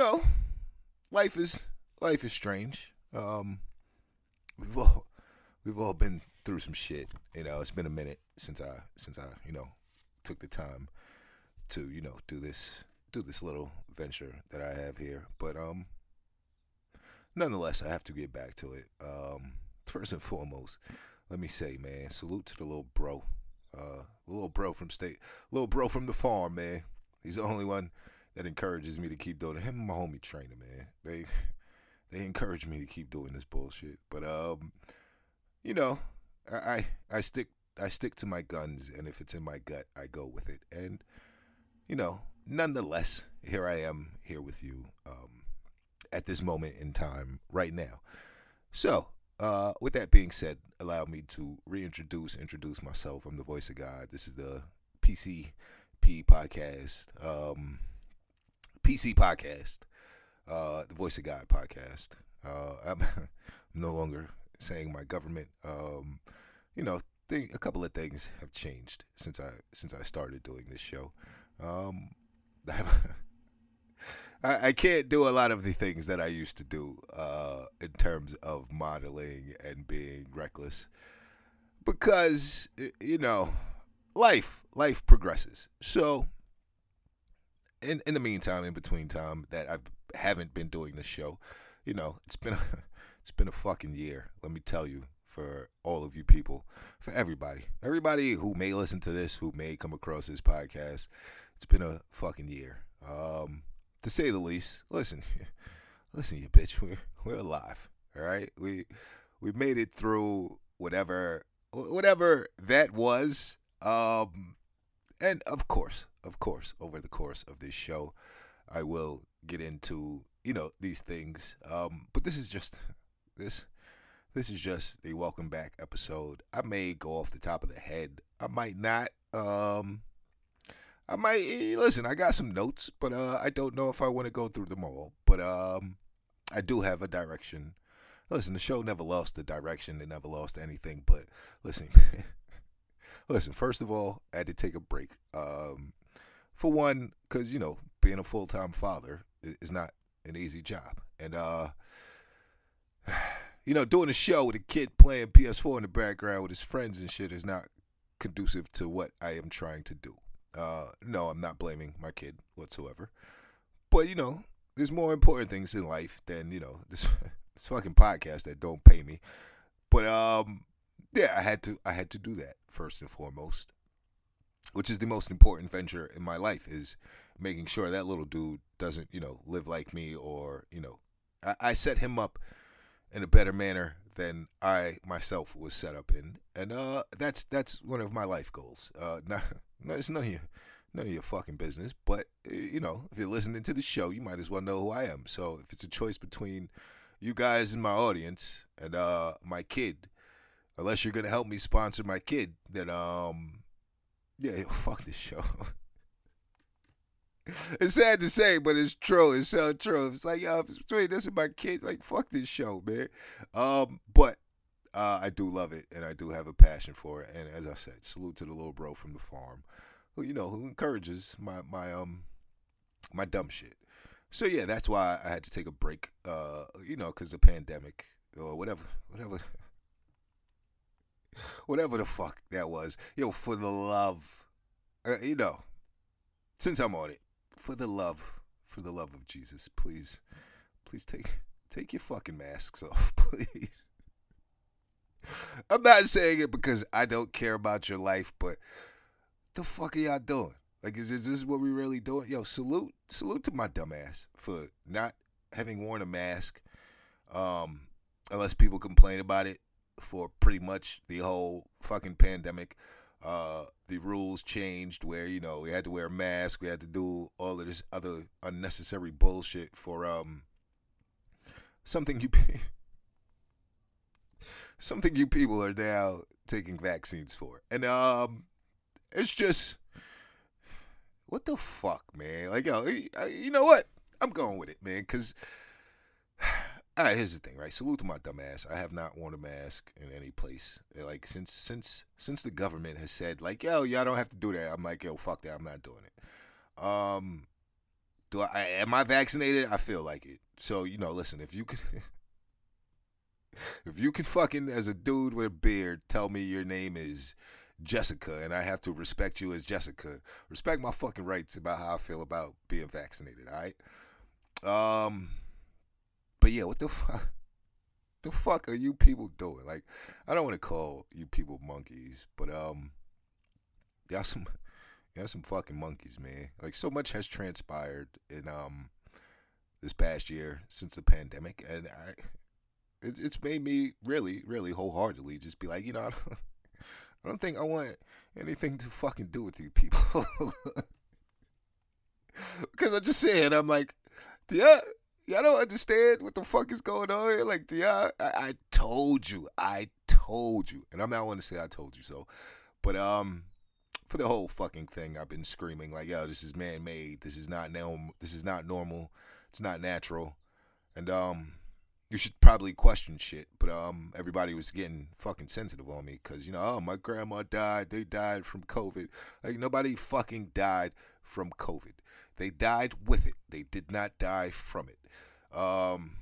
know, life is life is strange. Um, we've all we've all been through some shit. You know, it's been a minute since I since I you know took the time to you know do this do this little venture that I have here. But um, nonetheless, I have to get back to it. Um, first and foremost, let me say, man, salute to the little bro, uh, little bro from state, little bro from the farm, man. He's the only one that encourages me to keep doing it. Him and my homie trainer, man. They they encourage me to keep doing this bullshit. But um, you know, I, I I stick I stick to my guns, and if it's in my gut, I go with it. And you know, nonetheless, here I am here with you um, at this moment in time right now. So, uh, with that being said, allow me to reintroduce, introduce myself. I'm the voice of God. This is the PCP podcast, um, PC podcast, uh, the voice of God podcast. Uh, I'm, no longer saying my government. Um, you know, think a couple of things have changed since I since I started doing this show. Um, I, I can't do a lot of the things that I used to do uh, in terms of modeling and being reckless because you know life life progresses. So in in the meantime, in between time that I haven't been doing this show, you know, it's been a, it's been a fucking year. Let me tell you, for all of you people, for everybody, everybody who may listen to this, who may come across this podcast, it's been a fucking year, um, to say the least. Listen, listen, you bitch, we're we're alive. All right, we we made it through whatever whatever that was. Um, and of course, of course, over the course of this show, I will get into you know these things. Um, but this is just this this is just a welcome back episode. I may go off the top of the head. I might not. Um, I might eh, listen. I got some notes, but uh, I don't know if I want to go through them all. But um, I do have a direction. Listen, the show never lost the direction. It never lost anything. But listen, listen. First of all, I had to take a break. Um, for one, because you know, being a full time father is not an easy job, and uh, you know, doing a show with a kid playing PS4 in the background with his friends and shit is not conducive to what I am trying to do. Uh, no, I'm not blaming my kid whatsoever, but you know, there's more important things in life than you know this this fucking podcast that don't pay me. But um, yeah, I had to I had to do that first and foremost which is the most important venture in my life is making sure that little dude doesn't you know live like me or you know I, I set him up in a better manner than I myself was set up in. And uh that's that's one of my life goals. Uh not, no, it's none of your none of your fucking business but uh, you know if you're listening to the show you might as well know who I am. So if it's a choice between you guys in my audience and uh my kid unless you're gonna help me sponsor my kid then um yeah, fuck this show. it's sad to say, but it's true. It's so true. It's like, yo, if it's between this and my kid, like, fuck this show, man. Um, but uh, I do love it, and I do have a passion for it. And as I said, salute to the little bro from the farm, who you know who encourages my my um my dumb shit. So yeah, that's why I had to take a break. Uh, you know, because the pandemic or whatever, whatever whatever the fuck that was. Yo, for the love, uh, you know, since I'm on it, for the love, for the love of Jesus, please, please take take your fucking masks off, please. I'm not saying it because I don't care about your life, but the fuck are y'all doing? Like, is, is this what we really doing? Yo, salute, salute to my dumbass for not having worn a mask. Um, unless people complain about it for pretty much the whole fucking pandemic. Uh, the rules changed where you know we had to wear a mask, we had to do all of this other unnecessary bullshit for um something you something you people are now taking vaccines for, and um it's just what the fuck, man. Like yo, you know what? I'm going with it, man, because all right, here's the thing, right? Salute to my dumb ass. I have not worn a mask in any place. Like since since since the government has said like, yo, y'all don't have to do that. I'm like, yo, fuck that. I'm not doing it. Um, Do I am I vaccinated? I feel like it. So you know, listen, if you can, if you can fucking as a dude with a beard tell me your name is Jessica and I have to respect you as Jessica, respect my fucking rights about how I feel about being vaccinated. All right. Um. But yeah, what the fuck? The fuck are you people doing? Like, I don't want to call you people monkeys, but um, y'all some, y'all some fucking monkeys, man. Like, so much has transpired in um this past year since the pandemic, and I, it, it's made me really, really wholeheartedly just be like, you know, I don't, I don't think I want anything to fucking do with you people. Because I just said, I'm like, yeah, y'all don't understand what the fuck is going on here. Like, yeah, I, I told you, I told you, and I'm not want to say I told you so, but um, for the whole fucking thing, I've been screaming like, yo, this is man made. This is not normal. This is not normal. It's not natural, and um, you should probably question shit. But um, everybody was getting fucking sensitive on me because you know, oh, my grandma died. They died from COVID. Like nobody fucking died from COVID. They died with it. They did not die from it. Um,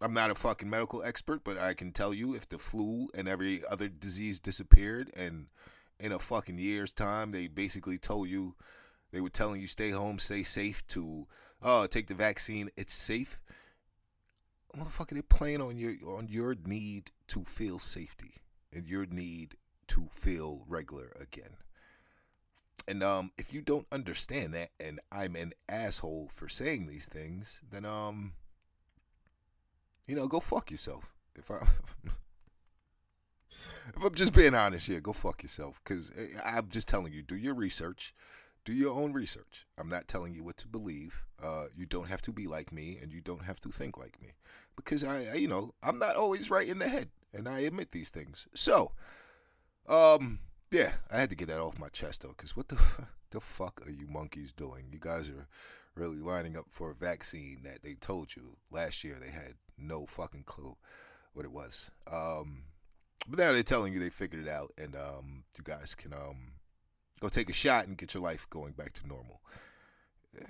I'm not a fucking medical expert, but I can tell you if the flu and every other disease disappeared and in a fucking year's time they basically told you they were telling you stay home, stay safe to oh take the vaccine, it's safe. Motherfucker, they're playing on your on your need to feel safety and your need to feel regular again. And um, if you don't understand that, and I'm an asshole for saying these things, then um, you know, go fuck yourself. If I, if I'm just being honest here, go fuck yourself. Cause eh, I'm just telling you, do your research, do your own research. I'm not telling you what to believe. Uh, you don't have to be like me, and you don't have to think like me, because I, I, you know, I'm not always right in the head, and I admit these things. So, um yeah, I had to get that off my chest though, because what the the fuck are you monkeys doing? You guys are really lining up for a vaccine that they told you last year they had no fucking clue what it was. Um, but now they're telling you they figured it out, and um, you guys can um, go take a shot and get your life going back to normal.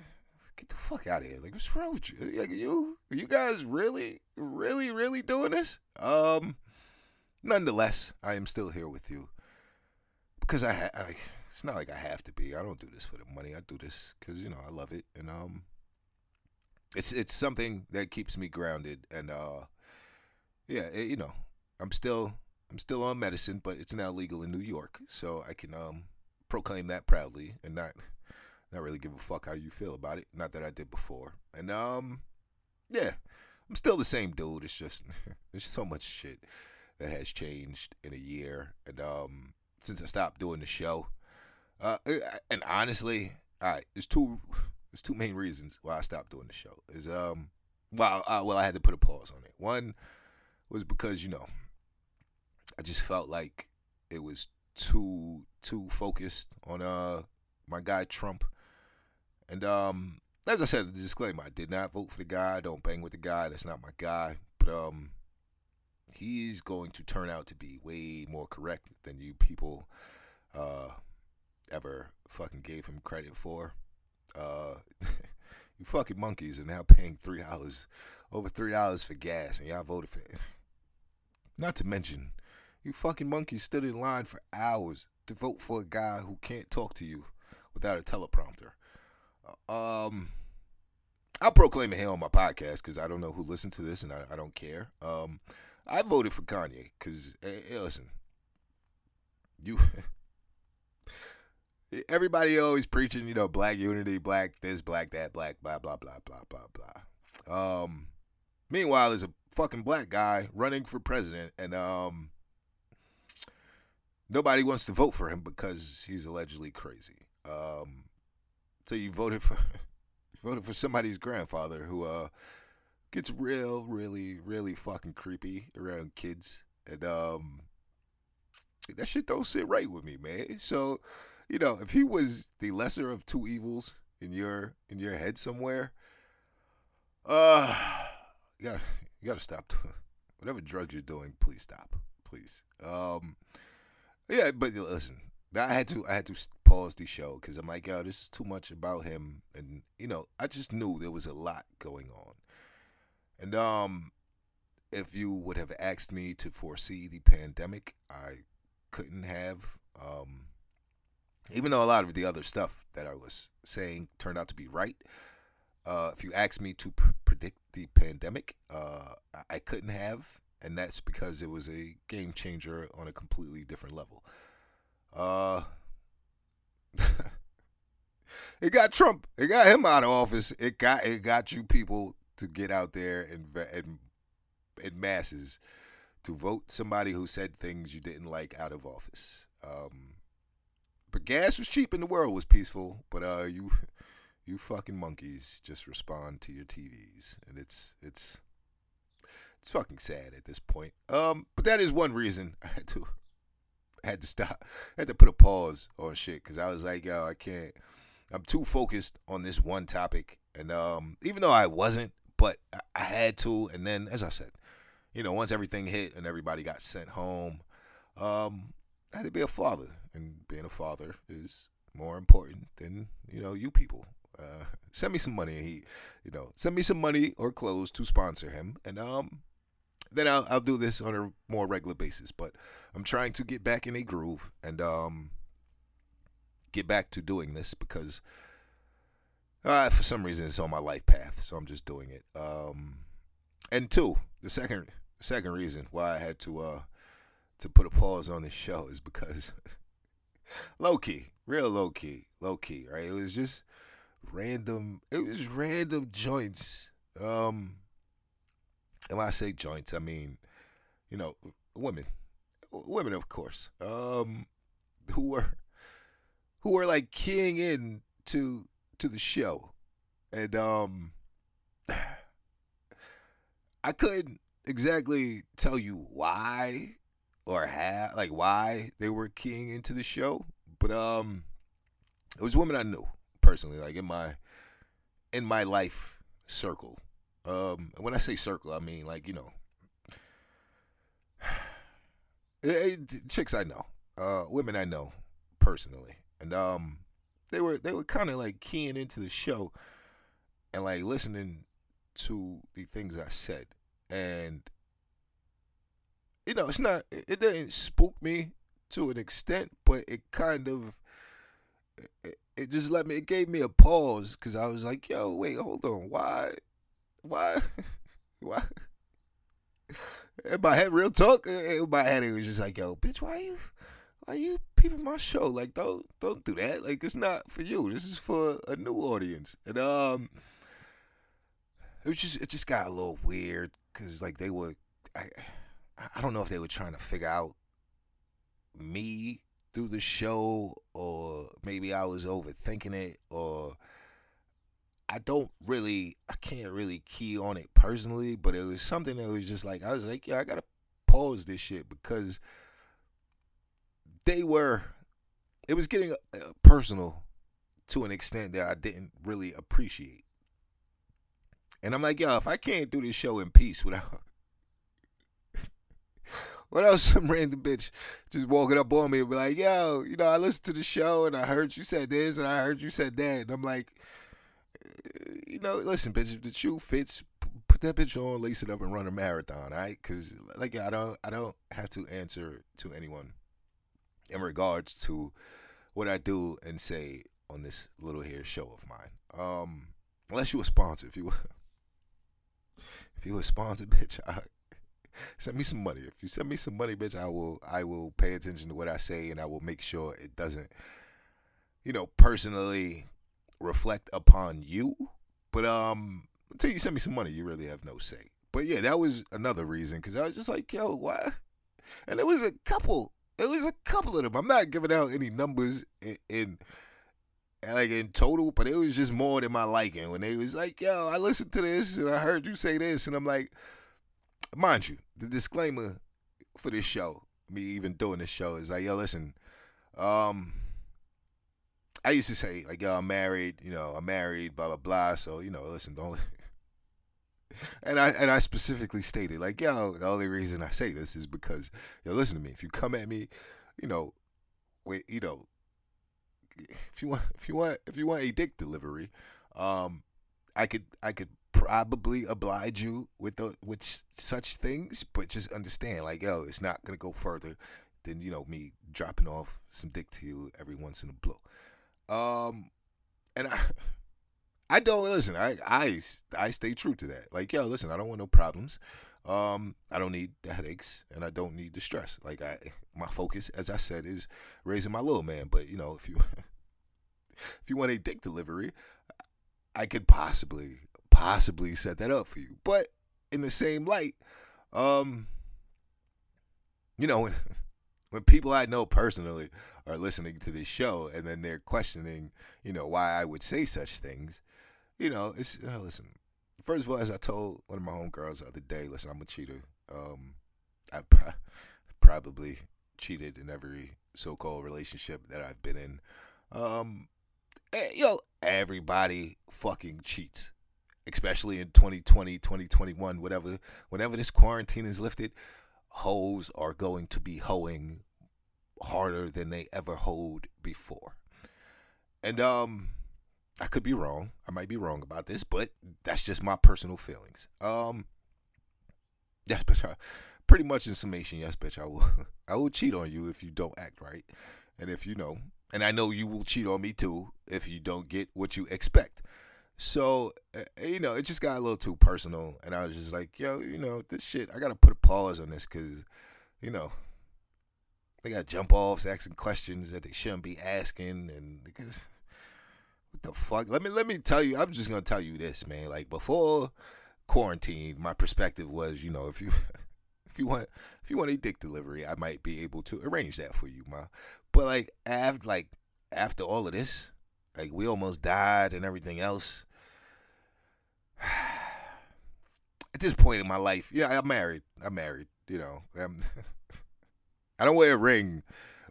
Get the fuck out of here! Like, what's wrong with you? Like, you, are you guys really, really, really doing this? Um, nonetheless, I am still here with you because I, ha- I, it's not like I have to be. I don't do this for the money. I do this because you know I love it, and um, it's it's something that keeps me grounded, and uh, yeah, it, you know, I'm still I'm still on medicine, but it's now legal in New York, so I can um proclaim that proudly and not not really give a fuck how you feel about it. Not that I did before, and um, yeah, I'm still the same dude. It's just there's so much shit that has changed in a year, and um since I stopped doing the show. Uh, and honestly, all right, there's two there's two main reasons why I stopped doing the show. Is um, well, uh, well, I had to put a pause on it. One was because you know, I just felt like it was too too focused on uh my guy Trump, and um, as I said, the disclaimer: I did not vote for the guy. I don't bang with the guy. That's not my guy. But um, he's going to turn out to be way more correct than you people uh, ever fucking gave him credit for. Uh, you fucking monkeys are now paying three dollars, over three dollars for gas, and y'all voted for it. Not to mention, you fucking monkeys stood in line for hours to vote for a guy who can't talk to you without a teleprompter. Uh, um, I'll proclaim it here on my podcast because I don't know who listened to this, and I, I don't care. Um, I voted for Kanye because, hey, hey, listen, you. everybody always preaching, you know, black unity, black this, black that, black blah blah blah blah blah blah. Um, meanwhile, there's a fucking black guy running for president, and um, nobody wants to vote for him because he's allegedly crazy. Um, so you voted for you voted for somebody's grandfather who uh gets real, really, really fucking creepy around kids, and um, that shit don't sit right with me, man. So, you know, if he was the lesser of two evils in your in your head somewhere, uh, you gotta you gotta stop. Whatever drugs you're doing, please stop, please. Um, yeah, but listen, I had to I had to pause the show because I'm like, yo, this is too much about him, and you know, I just knew there was a lot going on, and um, if you would have asked me to foresee the pandemic, I couldn't have. Um, even though a lot of the other stuff that I was saying turned out to be right, uh, if you asked me to pr- predict the pandemic, uh, I couldn't have, and that's because it was a game changer on a completely different level. Uh, it got Trump. It got him out of office. It got it got you people to get out there and and in masses to vote somebody who said things you didn't like out of office. Um, but gas was cheap and the world was peaceful. But uh, you you fucking monkeys just respond to your TVs, and it's it's it's fucking sad at this point. Um, but that is one reason I had to had to stop. I had to put a pause on shit because I was like, yo, I can't. I'm too focused on this one topic, and um, even though I wasn't, but I had to. And then, as I said, you know, once everything hit and everybody got sent home, um, I had to be a father, and being a father is more important than you know you people. Uh, send me some money, he, you know, send me some money or clothes to sponsor him, and um, then I'll I'll do this on a more regular basis. But I'm trying to get back in a groove and um, get back to doing this because uh, for some reason it's on my life path, so I'm just doing it. Um, and two, the second second reason why I had to uh to put a pause on this show is because low key, real low key, low key, right? It was just random. It was random joints. Um, and when I say joints, I mean, you know, women, women, of course, um, who were who were like keying in to to the show, and um, I couldn't exactly tell you why or how, like why they were keying into the show, but um, it was women I knew personally, like in my in my life circle. Um, when I say circle, I mean like you know, chicks I know, uh, women I know personally, and um, they were they were kind of like keying into the show and like listening to the things I said, and you know, it's not it didn't spook me to an extent, but it kind of it, it just let me it gave me a pause because I was like, yo, wait, hold on, why why? why? In my head, real talk. In my head, it was just like, "Yo, bitch, why you, why you peeping my show? Like, don't, don't do that. Like, it's not for you. This is for a new audience." And um, it was just, it just got a little weird because like they were, I, I don't know if they were trying to figure out me through the show or maybe I was overthinking it or I don't really, I can't really key on it personally, but it was something that was just like, I was like, yeah, I gotta pause this shit because they were, it was getting uh, personal to an extent that I didn't really appreciate. And I'm like, yo, if I can't do this show in peace without, what else? Some random bitch just walking up on me and be like, yo, you know, I listened to the show and I heard you said this and I heard you said that. And I'm like, you know, listen, bitch, if the shoe fits, put that bitch on, lace it up, and run a marathon, all right? Because like I don't, I don't have to answer to anyone in regards to what I do and say on this little here show of mine. Um, unless you a sponsor, if you if you a sponsor, bitch, I, send me some money. If you send me some money, bitch, I will I will pay attention to what I say and I will make sure it doesn't, you know, personally reflect upon you. But um, until you send me some money, you really have no say. But yeah, that was another reason because I was just like, yo, why? And it was a couple. It was a couple of them. I'm not giving out any numbers in, in like in total, but it was just more than my liking when they was like, yo, I listened to this and I heard you say this, and I'm like, mind you, the disclaimer for this show, me even doing this show is like, yo, listen, um, I used to say like, yo, I'm married, you know, I'm married, blah blah blah. So you know, listen, don't. And I and I specifically stated like, yo, the only reason I say this is because yo, listen to me. If you come at me, you know, with you know, if you want, if you want, if you want a dick delivery, um, I could, I could probably oblige you with the with such things, but just understand, like, yo, it's not gonna go further than you know me dropping off some dick to you every once in a blue. Um, and I, I don't listen. I I I stay true to that. Like, yo, listen, I don't want no problems. Um, I don't need the headaches and I don't need the stress. Like I, my focus, as I said, is raising my little man. But you know, if you if you want a dick delivery, I could possibly possibly set that up for you. But in the same light, um, you know, when when people I know personally are listening to this show and then they're questioning, you know, why I would say such things, you know, it's uh, listen. First of all, as I told one of my homegirls the other day, listen, I'm a cheater. Um, I pro- probably cheated in every so-called relationship that I've been in. Um, eh, yo, everybody fucking cheats, especially in 2020, 2021, whatever. Whenever this quarantine is lifted, hoes are going to be hoeing harder than they ever hoed before. And um I could be wrong. I might be wrong about this, but that's just my personal feelings. Um, yes, bitch. I, pretty much in summation, yes, bitch. I will. I will cheat on you if you don't act right, and if you know, and I know you will cheat on me too if you don't get what you expect. So, uh, you know, it just got a little too personal, and I was just like, yo, you know, this shit. I gotta put a pause on this because, you know, they got jump offs asking questions that they shouldn't be asking, and because what the fuck? Let me let me tell you. I'm just gonna tell you this, man. Like before quarantine, my perspective was, you know, if you if you want if you want a dick delivery, I might be able to arrange that for you, ma. But like after like after all of this, like we almost died and everything else. At this point in my life, yeah, I'm married. I'm married. You know, I'm, I don't wear a ring,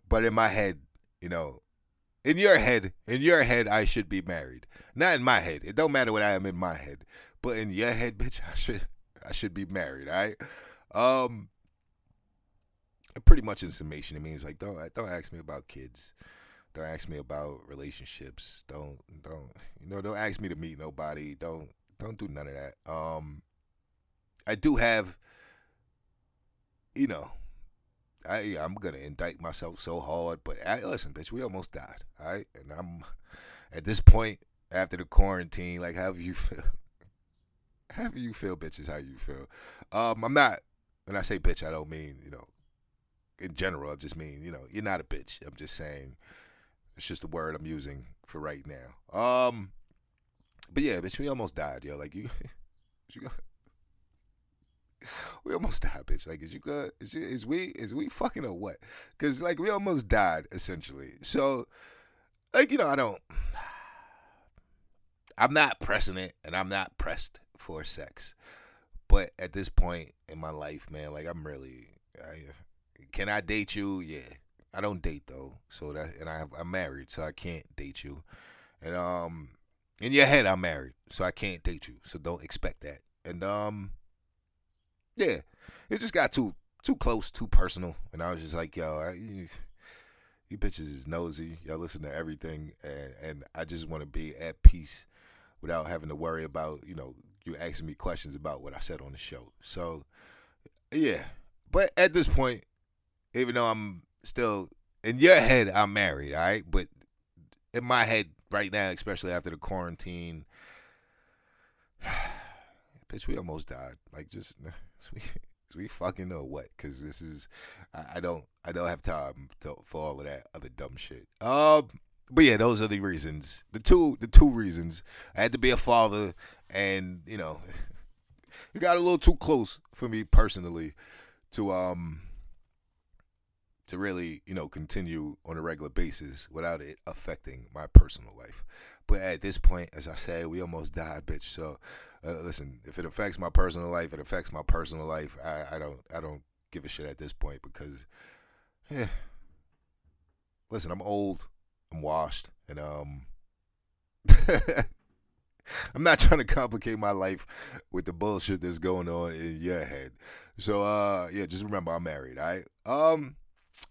but in my head, you know, in your head, in your head, I should be married. Not in my head. It don't matter what I am in my head, but in your head, bitch, I should, I should be married. All right. Um. Pretty much in summation, it means like don't don't ask me about kids. Don't ask me about relationships. Don't don't you know? Don't ask me to meet nobody. Don't don't do none of that. Um. I do have. You know, I I'm gonna indict myself so hard, but I, listen, bitch, we almost died, all right? And I'm at this point after the quarantine, like, how do you feel? How do you feel, bitch? Is how you feel. Um, I'm not. When I say bitch, I don't mean you know. In general, I just mean you know you're not a bitch. I'm just saying it's just a word I'm using for right now. Um, but yeah, bitch, we almost died, yo. Like you, you we almost died, bitch. Like, is you good? Is, you, is we is we fucking or what? Because like we almost died essentially. So, like you know, I don't. I'm not pressing it, and I'm not pressed for sex. But at this point in my life, man, like I'm really, I, can I date you? Yeah, I don't date though. So that, and I, I'm married, so I can't date you. And um, in your head, I'm married, so I can't date you. So don't expect that. And um, yeah, it just got too too close, too personal, and I was just like, yo, I, you, you bitches is nosy. Y'all listen to everything, and and I just want to be at peace without having to worry about you know you asking me questions about what I said on the show. So yeah, but at this point, even though I'm still in your head, I'm married, all right, but in my head right now, especially after the quarantine. bitch, we almost died. Like, just we, we fucking know what? Because this is, I, I, don't, I don't have time to, for all of that other dumb shit. Um, but yeah, those are the reasons. The two, the two reasons. I had to be a father, and you know, it got a little too close for me personally to um to really, you know, continue on a regular basis without it affecting my personal life. But at this point, as I said, we almost died, bitch. So, uh, listen, if it affects my personal life, it affects my personal life. I, I don't, I don't give a shit at this point because, yeah. Listen, I'm old, I'm washed, and um, I'm not trying to complicate my life with the bullshit that's going on in your head. So, uh, yeah, just remember I'm married. All right. Um,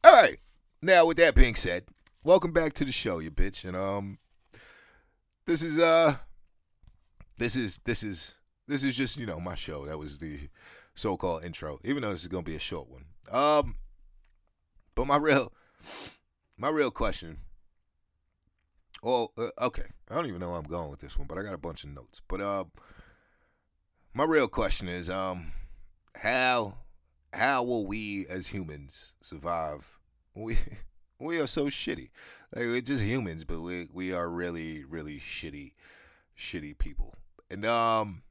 all right. now with that being said, welcome back to the show, you bitch. And um, this is uh, this is this is this is just you know my show. That was the so-called intro, even though this is gonna be a short one. Um, but my real my real question. Oh, uh, okay. I don't even know where I'm going with this one, but I got a bunch of notes. But uh, my real question is um, how how will we as humans survive? We we are so shitty. Like we're just humans, but we we are really really shitty shitty people. And um,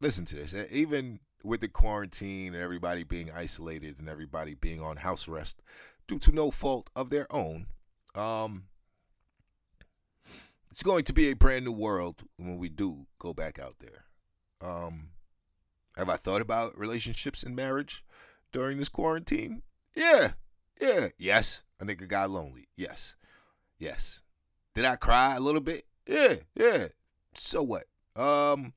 listen to this. Even with the quarantine and everybody being isolated and everybody being on house arrest due to no fault of their own, um, it's going to be a brand new world when we do go back out there. Um, have I thought about relationships and marriage during this quarantine? Yeah, yeah, yes. A nigga got lonely. Yes, yes. Did I cry a little bit? Yeah, yeah. So what? Um,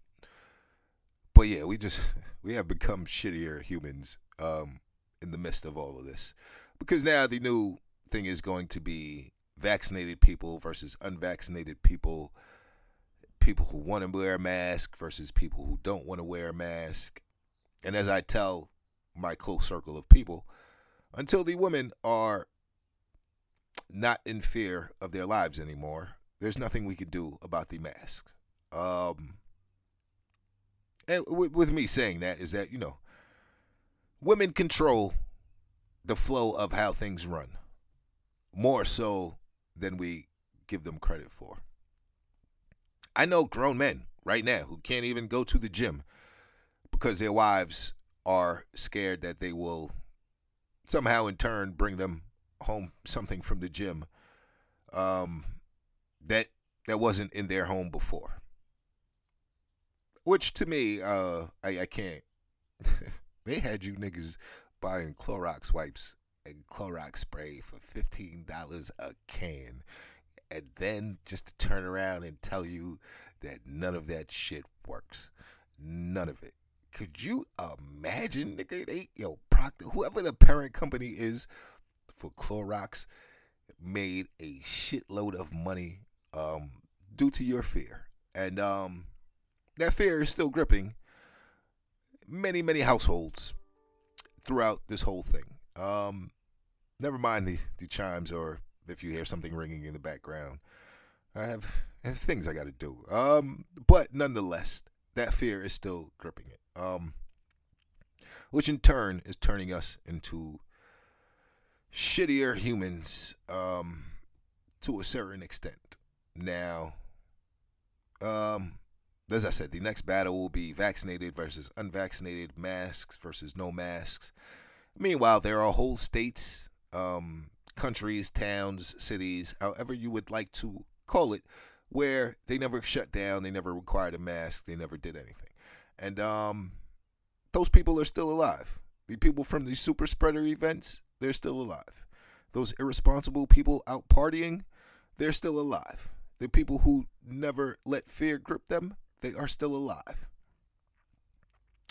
but yeah, we just we have become shittier humans um in the midst of all of this because now the new thing is going to be vaccinated people versus unvaccinated people people who want to wear a mask versus people who don't want to wear a mask. And as I tell my close circle of people, until the women are not in fear of their lives anymore, there's nothing we can do about the masks. Um, and with me saying that is that, you know, women control the flow of how things run more so than we give them credit for. I know grown men right now who can't even go to the gym because their wives are scared that they will somehow in turn bring them home something from the gym um, that that wasn't in their home before. Which to me, uh, I, I can't. they had you niggas buying Clorox wipes and Clorox spray for fifteen dollars a can and then just to turn around and tell you that none of that shit works. None of it. Could you imagine, nigga? They, yo, Procter, whoever the parent company is for Clorox, made a shitload of money um, due to your fear, and um, that fear is still gripping many, many households throughout this whole thing. Um, never mind the, the chimes or if you hear something ringing in the background. I have, I have things I got to do. Um, but nonetheless, that fear is still gripping it. Um, which in turn is turning us into shittier humans um, to a certain extent. Now, um, as I said, the next battle will be vaccinated versus unvaccinated, masks versus no masks. Meanwhile, there are whole states, um, countries, towns, cities, however you would like to call it, where they never shut down, they never required a mask, they never did anything. And um, those people are still alive. The people from the super spreader events, they're still alive. Those irresponsible people out partying, they're still alive. The people who never let fear grip them, they are still alive.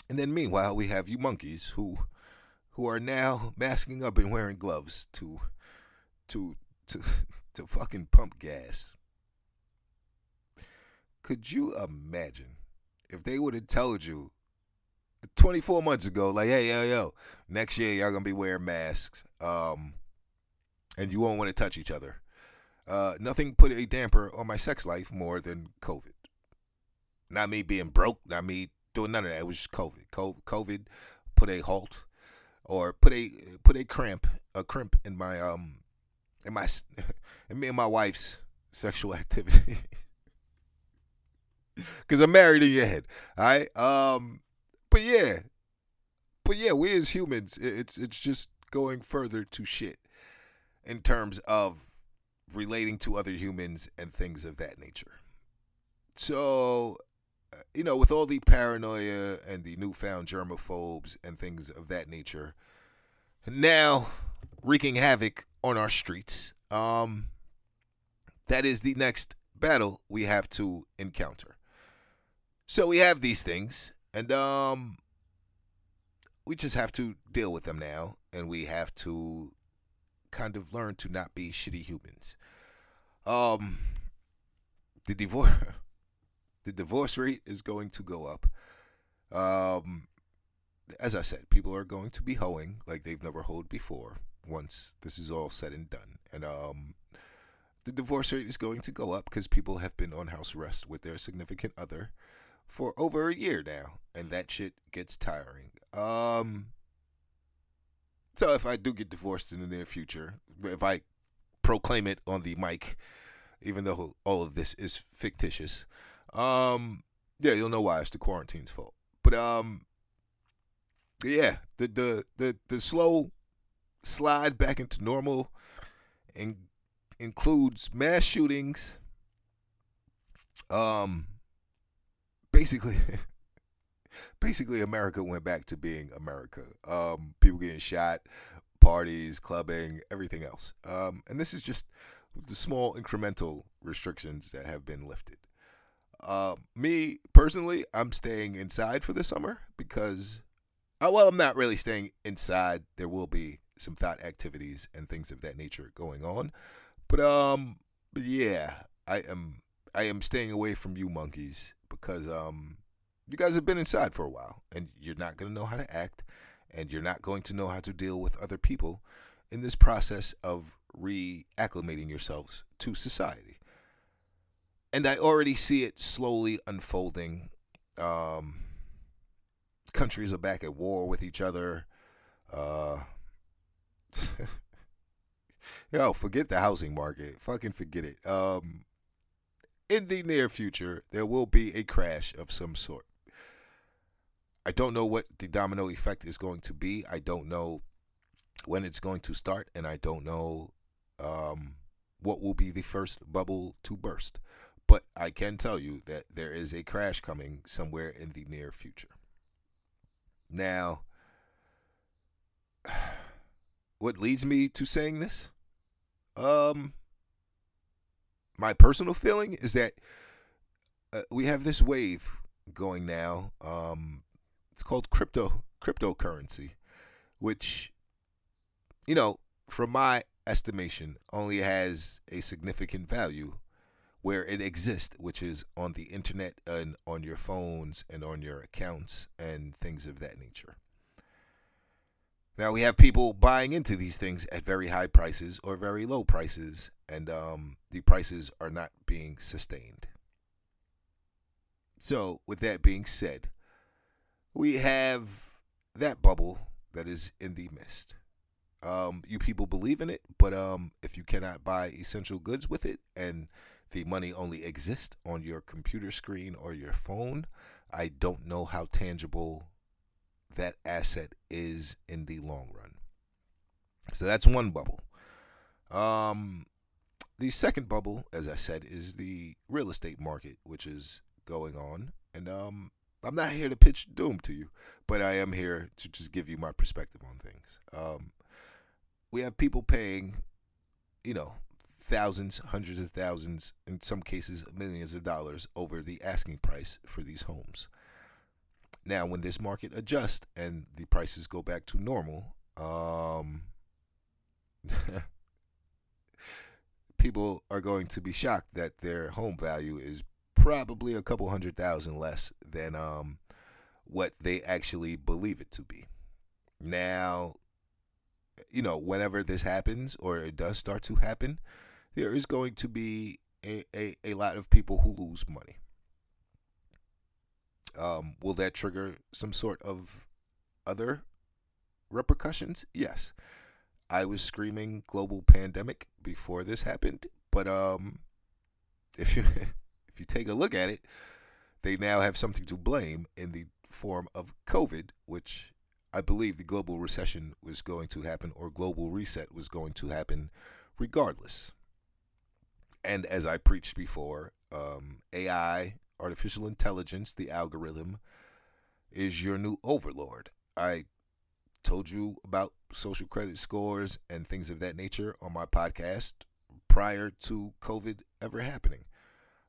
And then meanwhile, we have you monkeys who who are now masking up and wearing gloves to to to to fucking pump gas. Could you imagine if they would have told you 24 months ago, like, hey, yo, yo, next year y'all gonna be wearing masks, um, and you won't want to touch each other. Uh, nothing put a damper on my sex life more than COVID. Not me being broke, not me doing none of that. It was just COVID. COVID put a halt or put a put a cramp a crimp in my um in my in me and my wife's sexual activity. Cause I'm married in your head. All right. Um but yeah. But yeah, we as humans, it's it's just going further to shit in terms of relating to other humans and things of that nature. So, uh, you know, with all the paranoia and the newfound germaphobes and things of that nature, now wreaking havoc on our streets. Um, that is the next battle we have to encounter. So we have these things, and um, we just have to deal with them now, and we have to kind of learn to not be shitty humans. Um, the divorce, the divorce rate is going to go up. Um, as I said, people are going to be hoeing like they've never hoed before once this is all said and done. And um, the divorce rate is going to go up because people have been on house arrest with their significant other for over a year now, and that shit gets tiring. Um, so if I do get divorced in the near future, if I proclaim it on the mic, even though all of this is fictitious, um, yeah, you'll know why it's the quarantine's fault. But um, yeah, the the the the slow slide back into normal and includes mass shootings. Um, basically, basically, America went back to being America. Um, people getting shot, parties, clubbing, everything else. Um, and this is just the small incremental restrictions that have been lifted. Uh, me personally, I'm staying inside for the summer because, uh, well, I'm not really staying inside. There will be some thought activities and things of that nature going on, but um, but yeah, I am I am staying away from you monkeys because um, you guys have been inside for a while and you're not going to know how to act, and you're not going to know how to deal with other people in this process of reacclimating yourselves to society and I already see it slowly unfolding. Um, countries are back at war with each other. Uh, yo, forget the housing market. Fucking forget it. Um, in the near future, there will be a crash of some sort. I don't know what the domino effect is going to be. I don't know when it's going to start, and I don't know um, what will be the first bubble to burst. But I can tell you that there is a crash coming somewhere in the near future. Now, what leads me to saying this? Um, my personal feeling is that uh, we have this wave going now. Um, it's called crypto cryptocurrency, which, you know, from my estimation, only has a significant value where it exists, which is on the internet and on your phones and on your accounts and things of that nature. Now we have people buying into these things at very high prices or very low prices, and um, the prices are not being sustained. So, with that being said, we have that bubble that is in the mist. Um, you people believe in it, but um, if you cannot buy essential goods with it and the money only exists on your computer screen or your phone, I don't know how tangible that asset is in the long run. So that's one bubble. Um, the second bubble, as I said, is the real estate market, which is going on. And um, I'm not here to pitch doom to you, but I am here to just give you my perspective on things. Um, we have people paying, you know, thousands, hundreds of thousands, in some cases millions of dollars over the asking price for these homes. Now, when this market adjusts and the prices go back to normal, um, people are going to be shocked that their home value is probably a couple hundred thousand less than um, what they actually believe it to be. Now, you know, whenever this happens or it does start to happen, there is going to be a, a, a lot of people who lose money. Um, will that trigger some sort of other repercussions? Yes. I was screaming global pandemic before this happened, but um, if you if you take a look at it, they now have something to blame in the form of COVID, which I believe the global recession was going to happen or global reset was going to happen regardless and as I preached before, um, AI, artificial intelligence, the algorithm, is your new overlord. I told you about social credit scores and things of that nature on my podcast prior to COVID ever happening.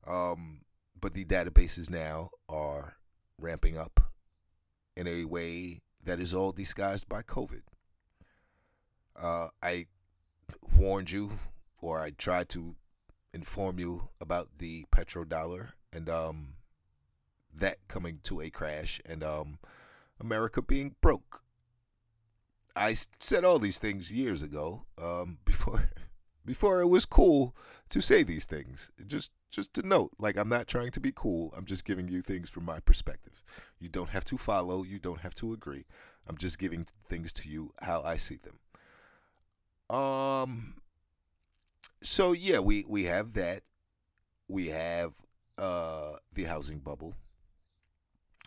Um, but the databases now are ramping up in a way that is all disguised by COVID. Uh, I warned you or I tried to inform you about the petrodollar and um, that coming to a crash and um, America being broke. I said all these things years ago um, before before it was cool to say these things. Just just to note, like I'm not trying to be cool. I'm just giving you things from my perspective. You don't have to follow, you don't have to agree. I'm just giving things to you how I see them. Um so yeah, we we have that. We have uh the housing bubble.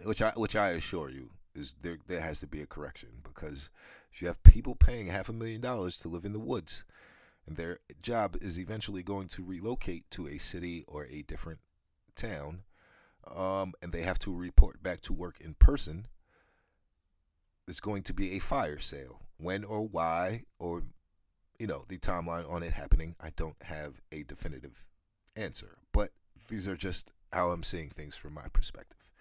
Which I which I assure you is there there has to be a correction because if you have people paying half a million dollars to live in the woods and their job is eventually going to relocate to a city or a different town, um, and they have to report back to work in person, it's going to be a fire sale. When or why, or you know, the timeline on it happening, I don't have a definitive answer. But these are just how I'm seeing things from my perspective.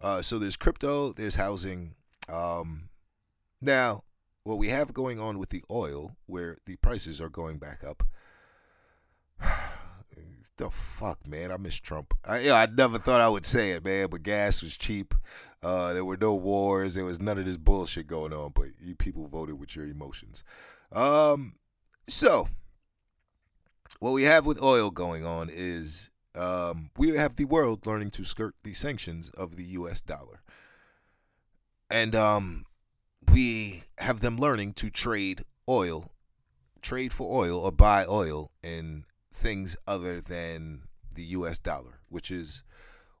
Uh, so there's crypto, there's housing. Um, now, what we have going on with the oil, where the prices are going back up. the fuck, man! I miss Trump. I, you know, I never thought I would say it, man. But gas was cheap. Uh, there were no wars. There was none of this bullshit going on. But you people voted with your emotions. Um, so what we have with oil going on is um, we have the world learning to skirt the sanctions of the U.S. dollar, and um, we have them learning to trade oil, trade for oil or buy oil in things other than the US dollar, which is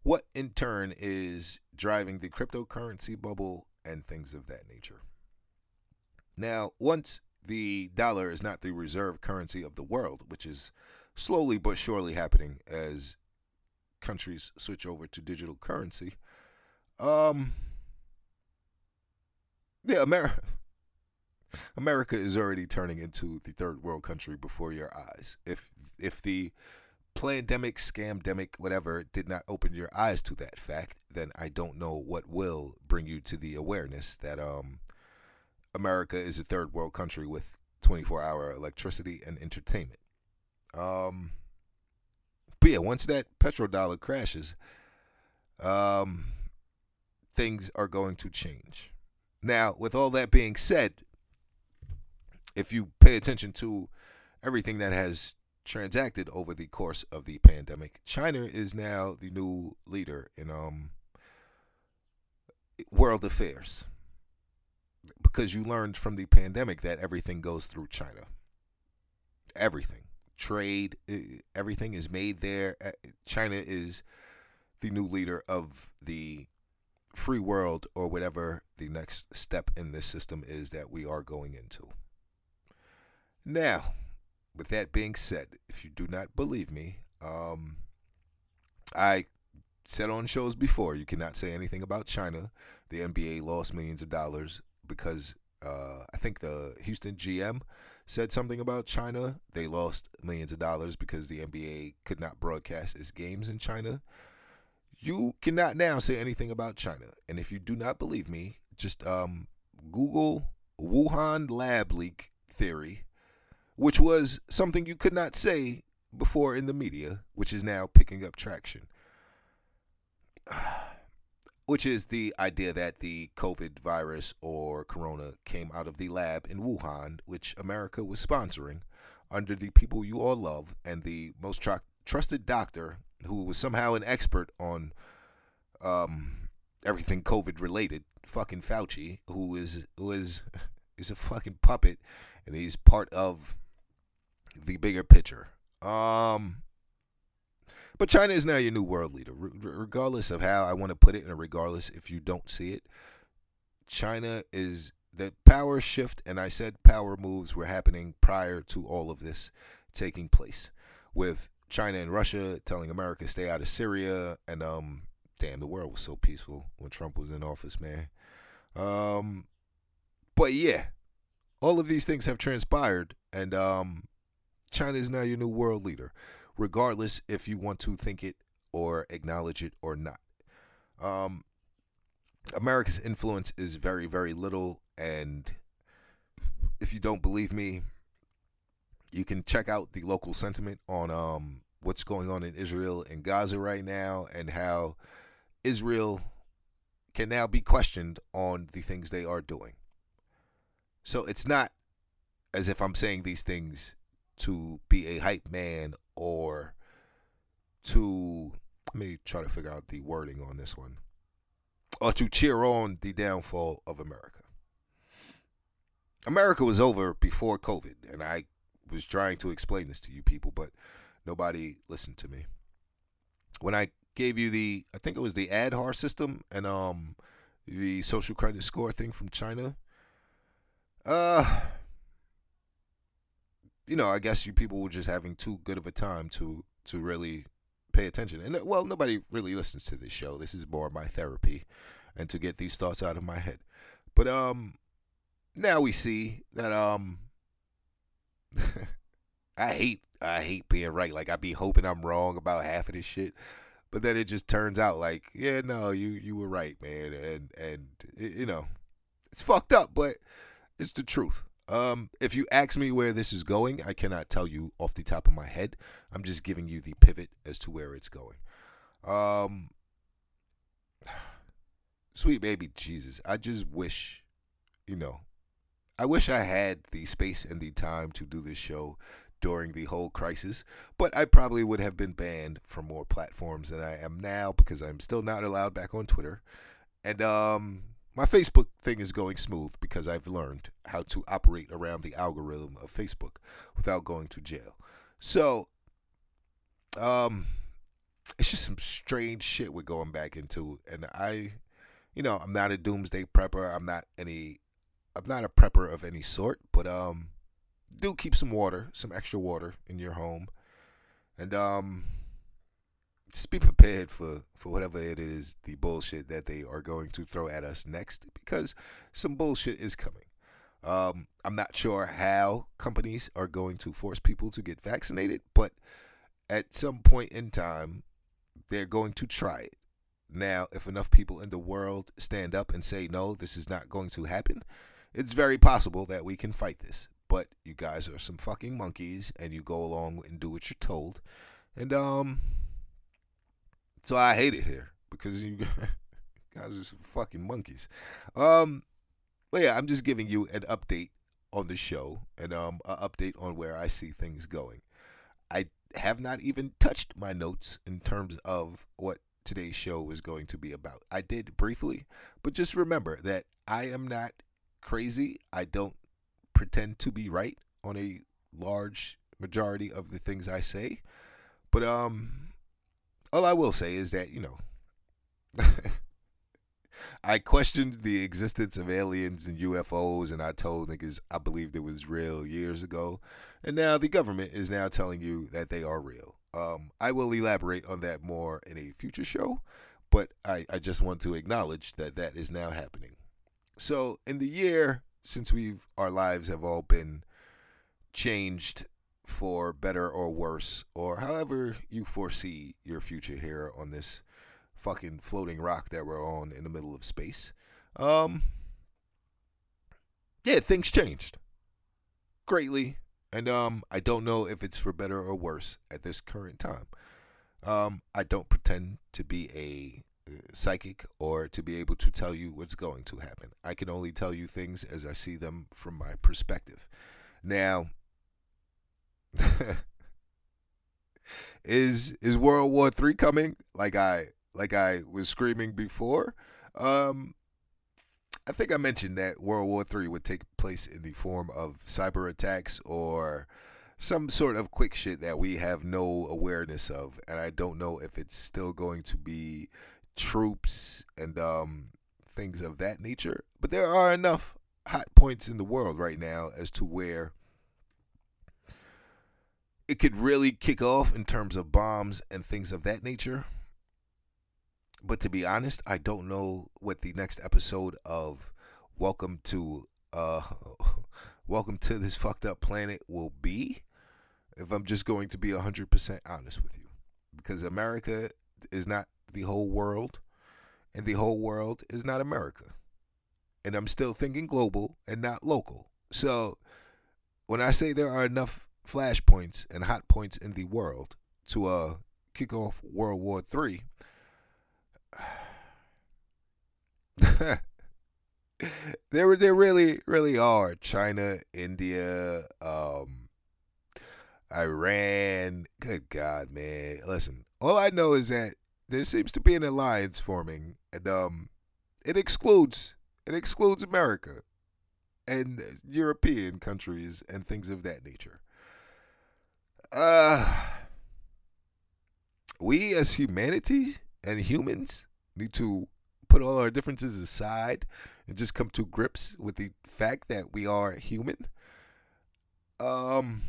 what in turn is driving the cryptocurrency bubble and things of that nature. Now, once the dollar is not the reserve currency of the world, which is slowly but surely happening as countries switch over to digital currency, um, yeah, America. America is already turning into the third world country before your eyes. If if the pandemic, scamdemic, whatever, did not open your eyes to that fact, then I don't know what will bring you to the awareness that um America is a third world country with 24 hour electricity and entertainment. Um, but yeah, once that petrodollar crashes, um, things are going to change. Now, with all that being said, if you pay attention to everything that has transacted over the course of the pandemic, China is now the new leader in um, world affairs because you learned from the pandemic that everything goes through China. Everything, trade, everything is made there. China is the new leader of the free world or whatever the next step in this system is that we are going into. Now, with that being said, if you do not believe me, um, I said on shows before you cannot say anything about China. The NBA lost millions of dollars because uh, I think the Houston GM said something about China. They lost millions of dollars because the NBA could not broadcast its games in China. You cannot now say anything about China. And if you do not believe me, just um, Google Wuhan lab leak theory, which was something you could not say before in the media, which is now picking up traction. Which is the idea that the COVID virus or corona came out of the lab in Wuhan, which America was sponsoring under the people you all love and the most tr- trusted doctor who was somehow an expert on um, everything COVID related, fucking Fauci, who is who is is a fucking puppet, and he's part of the bigger picture. Um, but China is now your new world leader, regardless of how I want to put it, and regardless if you don't see it. China is the power shift, and I said power moves were happening prior to all of this taking place, with China and Russia telling America stay out of Syria, and um, damn, the world was so peaceful when Trump was in office, man. Um, but yeah, all of these things have transpired, and um, China is now your new world leader, regardless if you want to think it or acknowledge it or not. Um, America's influence is very, very little, and if you don't believe me, You can check out the local sentiment on um, what's going on in Israel and Gaza right now and how Israel can now be questioned on the things they are doing. So it's not as if I'm saying these things to be a hype man or to let me try to figure out the wording on this one or to cheer on the downfall of America. America was over before COVID, and I was trying to explain this to you people, but nobody listened to me. When I gave you the, I think it was the Aadhaar system and um the social credit score thing from China. Uh, you know, I guess you people were just having too good of a time to to really pay attention. And well, nobody really listens to this show. This is more my therapy and to get these thoughts out of my head. But um now we see that um I hate I hate being right. Like I be hoping I'm wrong about half of this shit. But then it just turns out like, yeah, no, you you were right, man. And and you know, it's fucked up, but it's the truth. Um, if you ask me where this is going, I cannot tell you off the top of my head. I'm just giving you the pivot as to where it's going. Um, sweet baby Jesus, I just wish, you know, I wish I had the space and the time to do this show during the whole crisis, but I probably would have been banned from more platforms than I am now because I'm still not allowed back on Twitter. And um my Facebook thing is going smooth because I've learned how to operate around the algorithm of Facebook without going to jail. So, um, it's just some strange shit we're going back into, and I, you know, I'm not a doomsday prepper. I'm not any, I'm not a prepper of any sort, but um, do keep some water, some extra water in your home, and um, just be prepared for for whatever it is the bullshit that they are going to throw at us next because some bullshit is coming. Um, i'm not sure how companies are going to force people to get vaccinated but at some point in time they're going to try it. Now if enough people in the world stand up and say no this is not going to happen it's very possible that we can fight this. But you guys are some fucking monkeys and you go along and do what you're told. And um so I hate it here because you guys are some fucking monkeys. Um, but yeah, I'm just giving you an update on the show and um, an update on where I see things going. I have not even touched my notes in terms of what today's show is going to be about. I did briefly, but just remember that I am not crazy. I don't pretend to be right on a large majority of the things I say. But um all I will say is that, you know, I questioned the existence of aliens and UFOs, and I told niggas I believed it was real years ago. And now the government is now telling you that they are real. Um, I will elaborate on that more in a future show, but I, I just want to acknowledge that that is now happening. So, in the year since we've our lives have all been changed for better or worse, or however you foresee your future here on this fucking floating rock that we're on in the middle of space. Um, yeah, things changed greatly, and um, I don't know if it's for better or worse at this current time. Um, I don't pretend to be a uh, psychic or to be able to tell you what's going to happen. I can only tell you things as I see them from my perspective. Now, is is World War Three coming? Like I like I was screaming before. Um, I think I mentioned that World War Three would take place in the form of cyber attacks or some sort of quick shit that we have no awareness of, and I don't know if it's still going to be troops and um, things of that nature. But there are enough hot points in the world right now as to where it could really kick off in terms of bombs and things of that nature. But to be honest, I don't know what the next episode of Welcome to uh Welcome to this fucked up planet will be if I'm just going to be 100% honest with you. Because America is not the whole world and the whole world is not America. And I'm still thinking global and not local. So when I say there are enough flashpoints and hot points in the world to uh kick off World War Three. there, there really, really are China, India, um, Iran. Good God, man! Listen, all I know is that there seems to be an alliance forming, and um, it excludes it excludes America and European countries and things of that nature. Uh, we as humanity and humans need to put all our differences aside and just come to grips with the fact that we are human. Um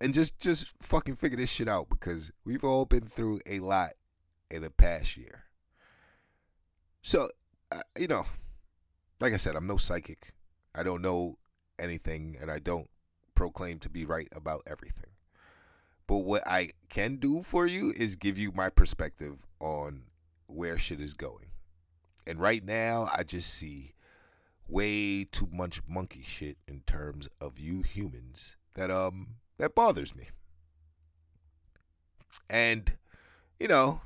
and just just fucking figure this shit out because we've all been through a lot in the past year. So, uh, you know, like I said, I'm no psychic. I don't know anything and I don't proclaim to be right about everything. But what I can do for you is give you my perspective on where shit is going. And right now, I just see way too much monkey shit in terms of you humans that um that bothers me. And you know,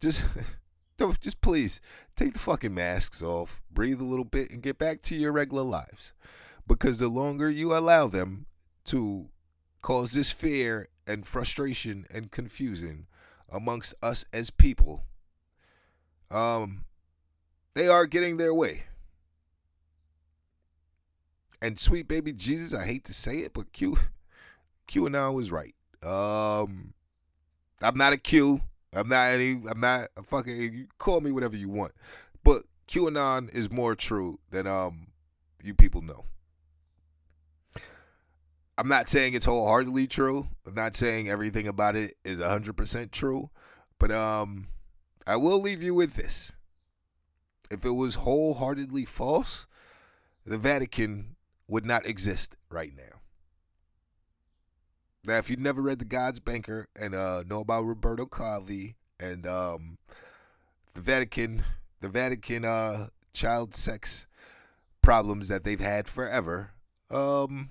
just don't just please take the fucking masks off, breathe a little bit and get back to your regular lives. Because the longer you allow them to cause this fear and frustration and confusion amongst us as people, um, they are getting their way. And sweet baby Jesus, I hate to say it, but Q QAnon was right. Um, I'm not a Q. I'm not any. I'm not a fucking. You call me whatever you want, but QAnon is more true than um you people know. I'm not saying it's wholeheartedly true. I'm not saying everything about it is 100% true, but um I will leave you with this. If it was wholeheartedly false, the Vatican would not exist right now. Now, if you've never read The God's Banker and uh, know about Roberto Calvi and um, the Vatican, the Vatican uh, child sex problems that they've had forever, um,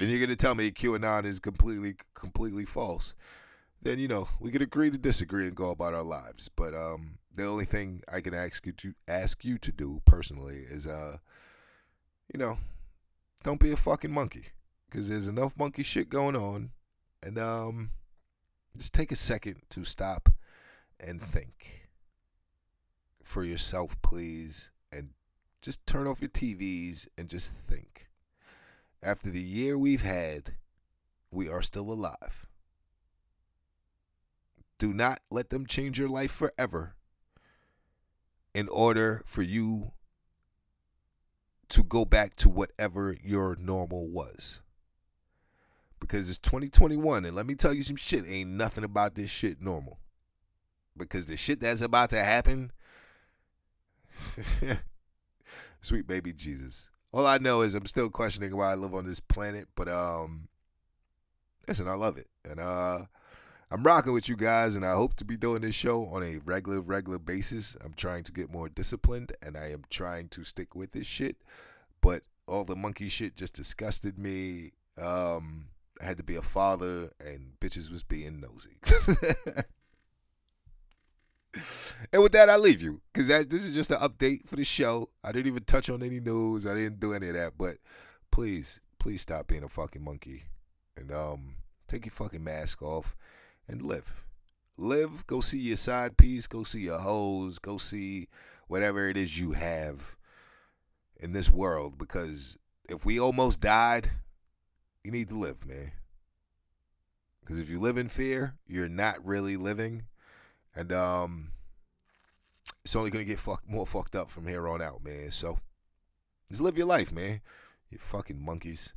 and you're gonna tell me QAnon is completely, completely false, then you know we could agree to disagree and go about our lives. But um, the only thing I can ask you to ask you to do personally is, uh, you know, don't be a fucking monkey because there's enough monkey shit going on, and um, just take a second to stop and think for yourself, please, and just turn off your TVs and just think. After the year we've had, we are still alive. Do not let them change your life forever in order for you to go back to whatever your normal was. Because it's 2021, and let me tell you some shit. Ain't nothing about this shit normal. Because the shit that's about to happen, sweet baby Jesus. All I know is I'm still questioning why I live on this planet, but um, listen, I love it, and uh, I'm rocking with you guys, and I hope to be doing this show on a regular, regular basis. I'm trying to get more disciplined, and I am trying to stick with this shit. But all the monkey shit just disgusted me. Um, I had to be a father, and bitches was being nosy. and with that, I leave you because this is just an update for the show. I didn't even touch on any news. I didn't do any of that. But please, please stop being a fucking monkey and um, take your fucking mask off and live. Live. Go see your side piece. Go see your hoes. Go see whatever it is you have in this world. Because if we almost died, you need to live, man. Because if you live in fear, you're not really living, and um, it's only gonna get fuck, more fucked up from here on out, man. So just live your life, man. You fucking monkeys.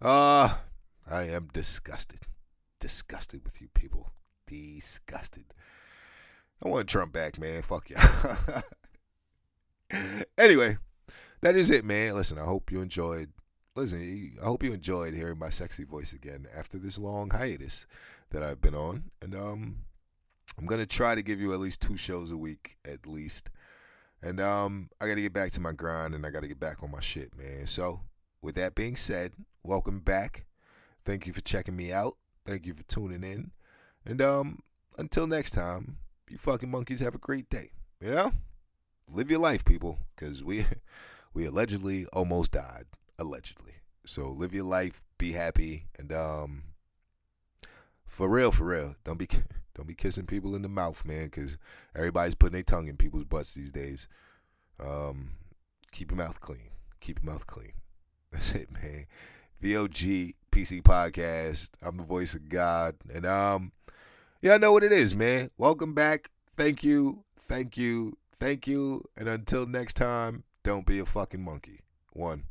Uh, I am disgusted, disgusted with you people. Disgusted. I want Trump back, man. Fuck yeah. anyway, that is it, man. Listen, I hope you enjoyed listen, I hope you enjoyed hearing my sexy voice again after this long hiatus that I've been on. And um, I'm gonna try to give you at least two shows a week, at least. And um, I gotta get back to my grind, and I gotta get back on my shit, man. So with that being said, welcome back. Thank you for checking me out. Thank you for tuning in. And um, until next time, you fucking monkeys have a great day. You know? Live your life, people, because we we allegedly almost died. Allegedly. So live your life, be happy, and um for real, for real, don't be don't be kissing people in the mouth, man, because everybody's putting their tongue in people's butts these days. Um, keep your mouth clean. Keep your mouth clean. That's it, man. VOG PC podcast. I'm the voice of God, and um, yeah, I know what it is, man. Welcome back. Thank you, thank you, thank you, and until next time, don't be a fucking monkey. One.